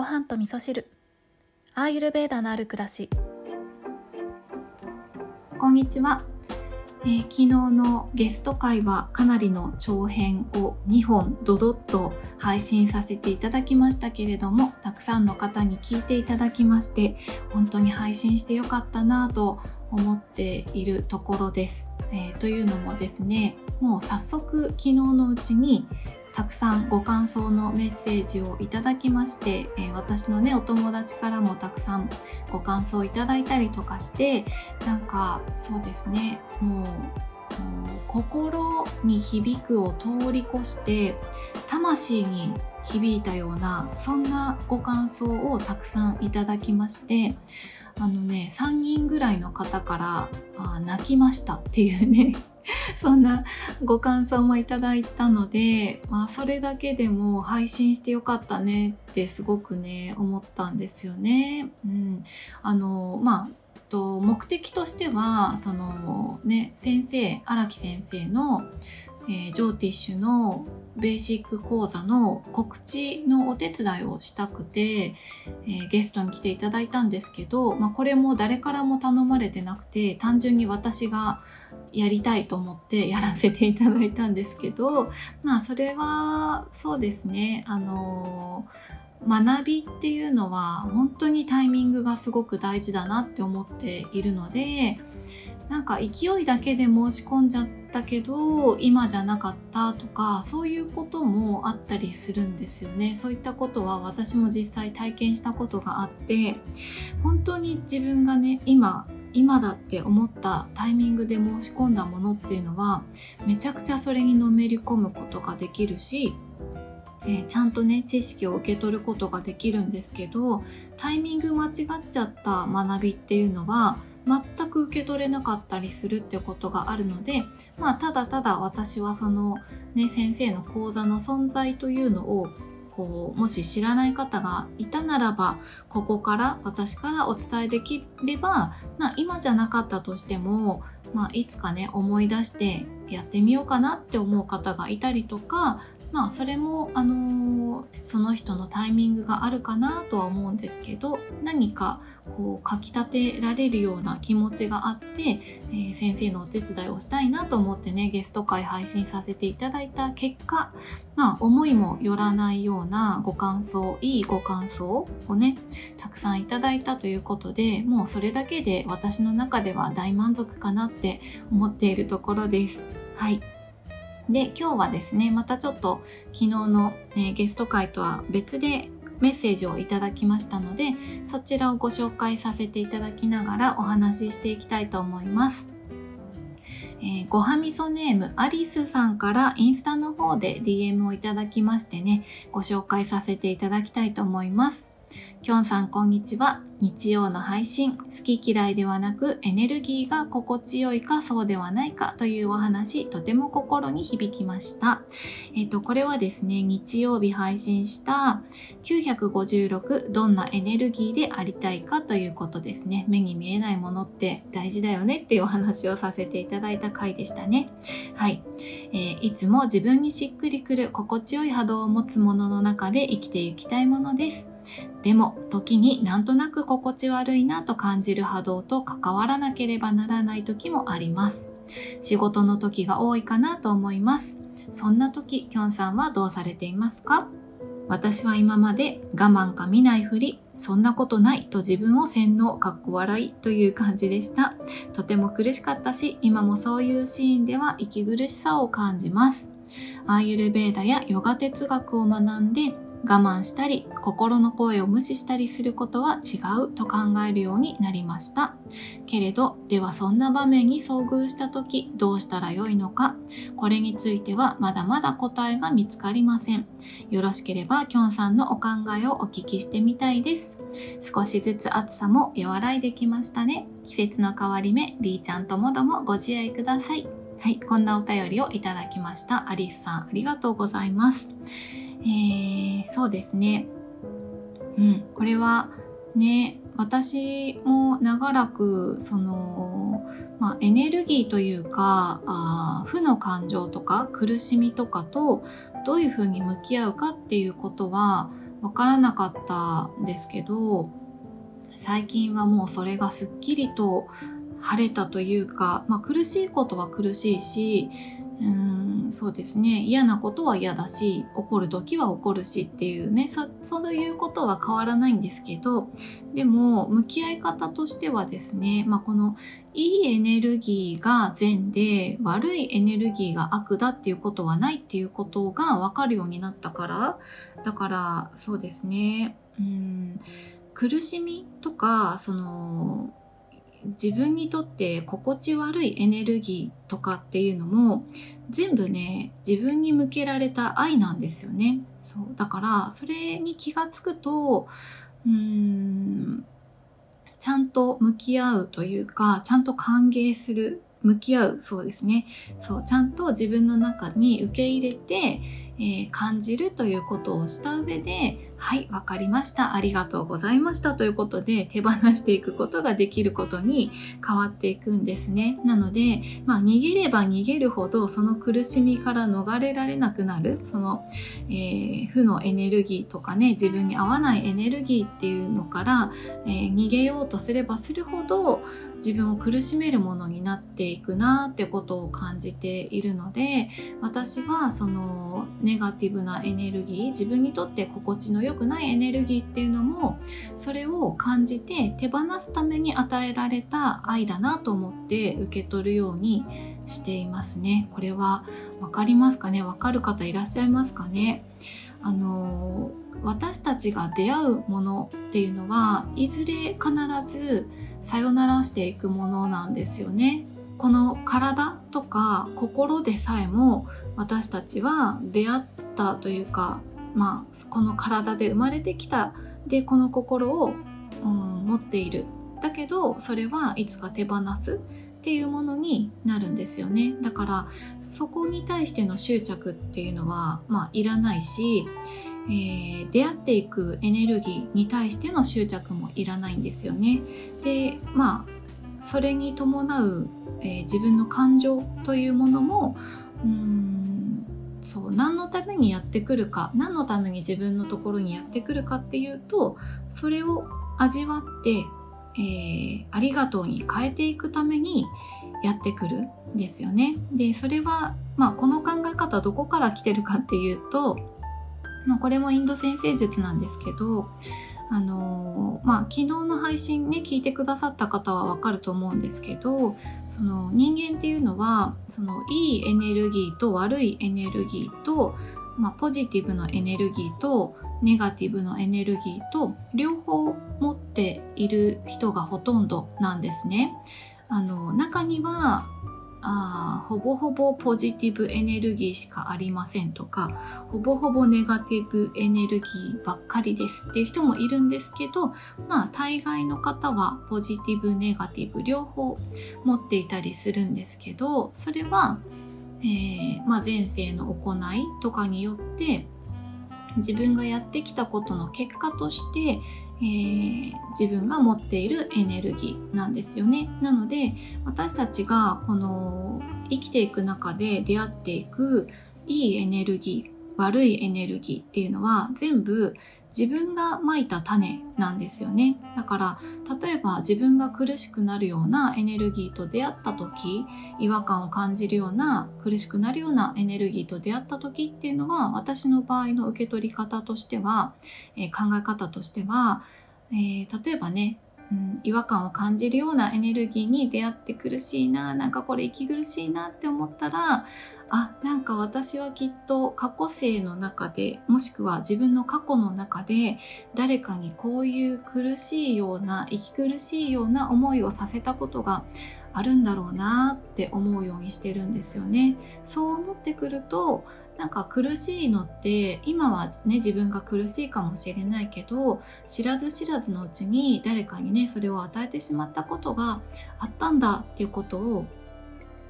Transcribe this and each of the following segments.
ご飯と味噌汁。アーユルベーダのある暮らし。こんにちは、えー昨日のゲスト会はかなりの長編を2本ドドッと配信させていただきましたけれどもたくさんの方に聞いていただきまして本当に配信してよかったなと思っているところです、えーというのもですねもう早速昨日のうちにたくさんご感想のメッセージをいただきまして、えー私のねお友達からもたくさんご感想いただいたりとかしてなんかそうですねもうもう心に響くを通り越して魂に響いたようなそんなご感想をたくさんいただきましてあのね3人ぐらいの方からあ泣きましたっていうね そんなご感想もいただいたので、まあ、それだけでも配信してよかったねってすごくね思ったんですよね。うん、あのまあと目的としてはそのね先生荒木先生の、えージョーティッシュのベーシック講座の告知のお手伝いをしたくて、えーゲストに来ていただいたんですけど、まあ、これも誰からも頼まれてなくて単純に私がやりたいと思ってやらせていただいたんですけどまあそれはそうですね。あの学びっていうのは本当にタイミングがすごく大事だなって思っているのでなんか勢いだけで申し込んじゃったけど今じゃなかったとかそういうこともあったりするんですよね。そういったことは私も実際体験したことがあって本当に自分がね今今だって思ったタイミングで申し込んだものっていうのはめちゃくちゃそれにのめり込むことができるし、えーちゃんとね知識を受け取ることができるんですけどタイミング間違っちゃった学びっていうのは全く受け取れなかったりするってことがあるのでまあただただ私はそのね先生の講座の存在というのをこうもし知らない方がいたならばここから私からお伝えできれば、まあ、今じゃなかったとしても、まあ、いつかね思い出してやってみようかなって思う方がいたりとかまあそれも、あのーその人のタイミングがあるかなとは思うんですけど何かこうかきたてられるような気持ちがあって、えー先生のお手伝いをしたいなと思ってねゲスト会配信させていただいた結果まあ思いもよらないようなご感想いいご感想をねたくさんいただいたということでもうそれだけで私の中では大満足かなって思っているところです。はいで今日はですねまたちょっと昨日の、ねゲスト会とは別でメッセージをいただきましたのでそちらをご紹介させていただきながらお話ししていきたいと思います。えーごはみそネームアリスさんからインスタの方で DM をいただきましてねご紹介させていただきたいと思います。きょんさんこんにちは。日曜の配信、好き嫌いではなくエネルギーが心地よいかそうではないかというお話、とても心に響きました。えっ、と、これはですね、日曜日配信した956どんなエネルギーでありたいかということですね。目に見えないものって大事だよねっていうお話をさせていただいた回でしたね。はい。えーいつも自分にしっくりくる心地よい波動を持つものの中で生きていきたいものです。でも時になんとなく心地悪いなと感じる波動と関わらなければならない時もあります。仕事の時が多いかなと思います。そんな時、きょんさんはどうされていますか？私は今まで我慢か見ないふり、そんなことないと自分を洗脳かっこ笑いという感じでした。とても苦しかったし、今もそういうシーンでは息苦しさを感じます。アーユルベーダやヨガ哲学を学んで我慢したり心の声を無視したりすることは違うと考えるようになりました。けれどではそんな場面に遭遇した時どうしたらよいのかこれについてはまだまだ答えが見つかりません。よろしければきょんさんのお考えをお聞きしてみたいです。少しずつ暑さも和らいできましたね。季節の変わり目りーちゃんともどもご自愛ください。はい、こんなお便りをいただきました。アリスさん、ありがとうございます。えー、そうですね。うん、これはね、私も長らく、その、まあ、エネルギーというかあ負の感情とか苦しみとかとどういうふうに向き合うかっていうことはわからなかったんですけど最近はもうそれがすっきりと晴れたというか、まあ、苦しいことは苦しいしうーんそうですね。嫌なことは嫌だし怒る時は怒るしっていうね。そそういうことは変わらないんですけどでも向き合い方としてはですね、まあ、このいいエネルギーが善で悪いエネルギーが悪だっていうことはないっていうことが分かるようになったからだからそうですね。うん苦しみとかその自分にとって心地悪いエネルギーとかっていうのも全部ね自分に向けられた愛なんですよね。そう。だからそれに気がつくとうーんちゃんと向き合うというかちゃんと歓迎する向き合うそうですね。そう。ちゃんと自分の中に受け入れて、えー感じるということをした上ではいわかりました。ありがとうございましたということで手放していくことができることに変わっていくんですね。なので、まあ、逃げれば逃げるほどその苦しみから逃れられなくなる。その、えー負のエネルギーとかね自分に合わないエネルギーっていうのから、えー逃げようとすればするほど自分を苦しめるものになっていくなってことを感じているので私はそのネガティブなエネルギー自分にとって心地の良くないエネルギーっていうのもそれを感じて手放すために与えられた愛だなと思って受け取るようにしていますね。これは分かりますかね？分かる方いらっしゃいますかね？あの私たちが出会うものっていうのはいずれ必ずさよならしていくものなんですよね。この体とか心でさえも私たちは出会ったというかまあこの体で生まれてきたでこの心を、うん、持っている。だけどそれはいつか手放すっていうものになるんですよね。だからそこに対しての執着っていうのはまあいらないし、えー出会っていくエネルギーに対しての執着もいらないんですよね。でまあそれに伴う、えー自分の感情というものもうんそう何のためにやってくるか何のために自分のところにやってくるかっていうとそれを味わって、えーありがとうに変えていくためにやってくるんですよね。でそれは、まあ、この考え方どこから来てるかっていうと、まあ、これもインド先生術なんですけどあのまあ昨日の配信ね聞いてくださった方はわかると思うんですけどその人間っていうのはそのいいエネルギーと悪いエネルギーと、まあ、ポジティブのエネルギーとネガティブのエネルギーと両方持っている人がほとんどなんですね。あの中にはあほぼほぼポジティブエネルギーしかありませんとかほぼほぼネガティブエネルギーばっかりですっていう人もいるんですけどまあ大概の方はポジティブネガティブ両方持っていたりするんですけどそれは、えーまあ、前世の行いとかによって自分がやってきたことの結果として、えー自分が持っているエネルギーなんですよね。なので私たちがこの生きていく中で出会っていくいいエネルギー悪いエネルギーっていうのは全部自分がまいた種なんですよね。だから例えば自分が苦しくなるようなエネルギーと出会った時違和感を感じるような苦しくなるようなエネルギーと出会った時っていうのは私の場合の受け取り方としては、えー考え方としては、えー例えばねうん、違和感を感じるようなエネルギーに出会って苦しいななんかこれ息苦しいなって思ったらあなんか私はきっと過去生の中でもしくは自分の過去の中で誰かにこういう苦しいような息苦しいような思いをさせたことがあるんだろうなって思うようにしてるんですよね。そう思ってくるとなんか苦しいのって今はね自分が苦しいかもしれないけど知らず知らずのうちに誰かにねそれを与えてしまったことがあったんだっていうことを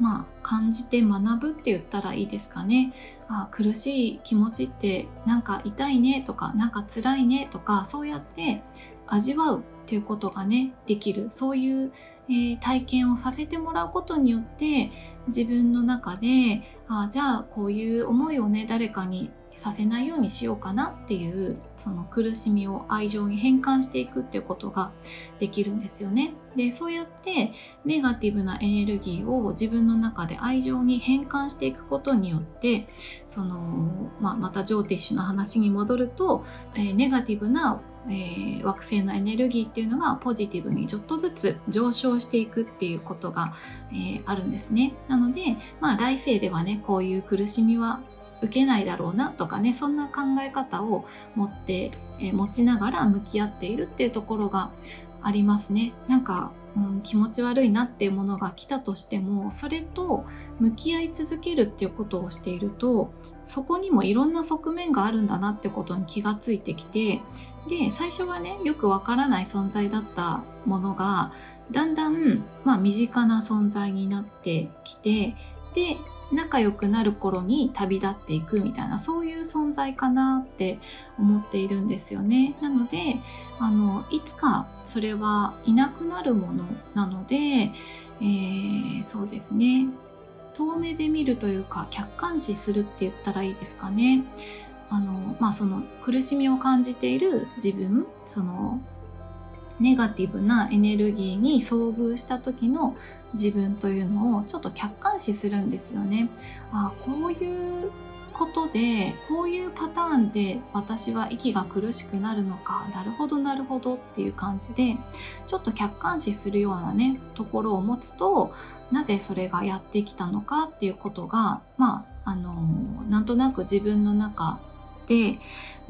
まあ感じて学ぶって言ったらいいですかね。あ苦しい気持ちってなんか痛いねとかなんか辛いねとかそうやって味わうっていうことがねできるそういう、えー体験をさせてもらうことによって自分の中であじゃあこういう思いをね誰かにさせないようにしようかなっていうその苦しみを愛情に変換していくっていうことができるんですよね。でそうやってネガティブなエネルギーを自分の中で愛情に変換していくことによってその、まあ、またジョーティッシュの話に戻ると、えー、ネガティブなえー、惑星のエネルギーっていうのがポジティブにちょっとずつ上昇していくっていうことが、えー、あるんですね。なので、まあ、来世ではねこういう苦しみは受けないだろうなとかねそんな考え方を持って、えー、持ちながら向き合っているっていうところがありますね。なんかうん、気持ち悪いなっていうものが来たとしてもそれと向き合い続けるっていうことをしているとそこにもいろんな側面があるんだなってことに気がついてきてで最初はねよくわからない存在だったものがだんだん、まあ、身近な存在になってきてで仲良くなる頃に旅立っていくみたいなそういう存在かなって思っているんですよね。なのであのいつかそれはいなくなるものなので、えー、そうですね遠目で見るというか客観視するって言ったらいいですかね。あのまあその苦しみを感じている自分そのネガティブなエネルギーに遭遇した時の自分というのをちょっと客観視するんですよね。あこういうことでこういうパターンで私は息が苦しくなるのかなるほどなるほどっていう感じでちょっと客観視するようなねところを持つとなぜそれがやってきたのかっていうことがまああのなんとなく自分の中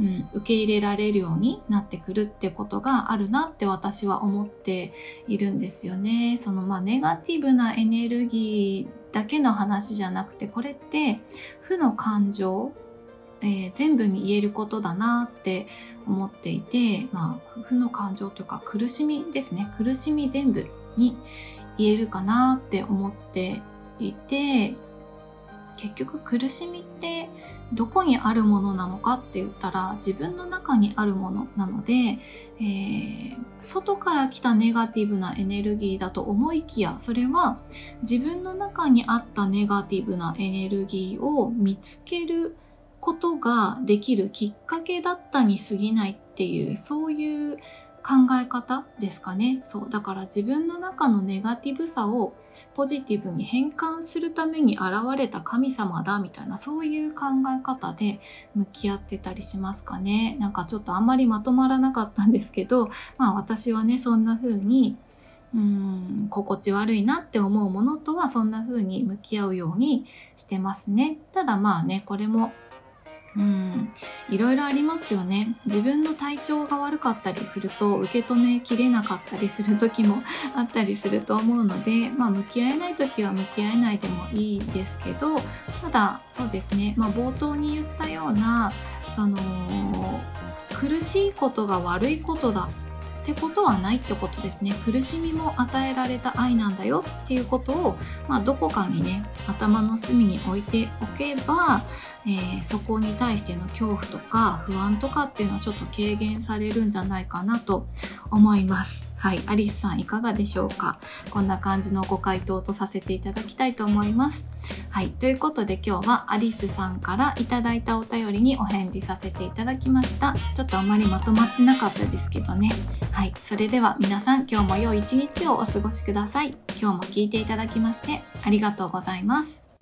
うん、受け入れられるようになってくるってことがあるなって私は思っているんですよね。そのまあネガティブなエネルギーだけの話じゃなくてこれって負の感情、えー、全部に言えることだなって思っていて、まあ、負の感情というか苦しみですね苦しみ全部に言えるかなって思っていて結局苦しみってどこにあるものなのかって言ったら自分の中にあるものなので、えー、外から来たネガティブなエネルギーだと思いきやそれは自分の中にあったネガティブなエネルギーを見つけることができるきっかけだったに過ぎないっていうそういう考え方ですかね。そうだから自分の中のネガティブさをポジティブに変換するために現れた神様だみたいなそういう考え方で向き合ってたりしますかね。なんかちょっとあんまりまとまらなかったんですけどまあ私はねそんな風にうん心地悪いなって思うものとはそんな風に向き合うようにしてますね。ただまあねこれもうん、いろいろありますよね。自分の体調が悪かったりすると受け止めきれなかったりする時も あったりすると思うので、まあ、向き合えない時は向き合えないでもいいですけどただそうですね、まあ、冒頭に言ったようなその苦しいことが悪いことだってことはないってことですね苦しみも与えられた愛なんだよっていうことを、まあ、どこかにね頭の隅に置いておけば、えー、そこに対しての恐怖とか不安とかっていうのはちょっと軽減されるんじゃないかなと思います。はい、アリスさんいかがでしょうか？こんな感じのご回答とさせていただきたいと思います。はい、ということで今日はアリスさんからいただいたお便りにお返事させていただきました。ちょっとあまりまとまってなかったですけどね。はい、それでは皆さん今日も良い一日をお過ごしください。今日も聞いていただきましてありがとうございます。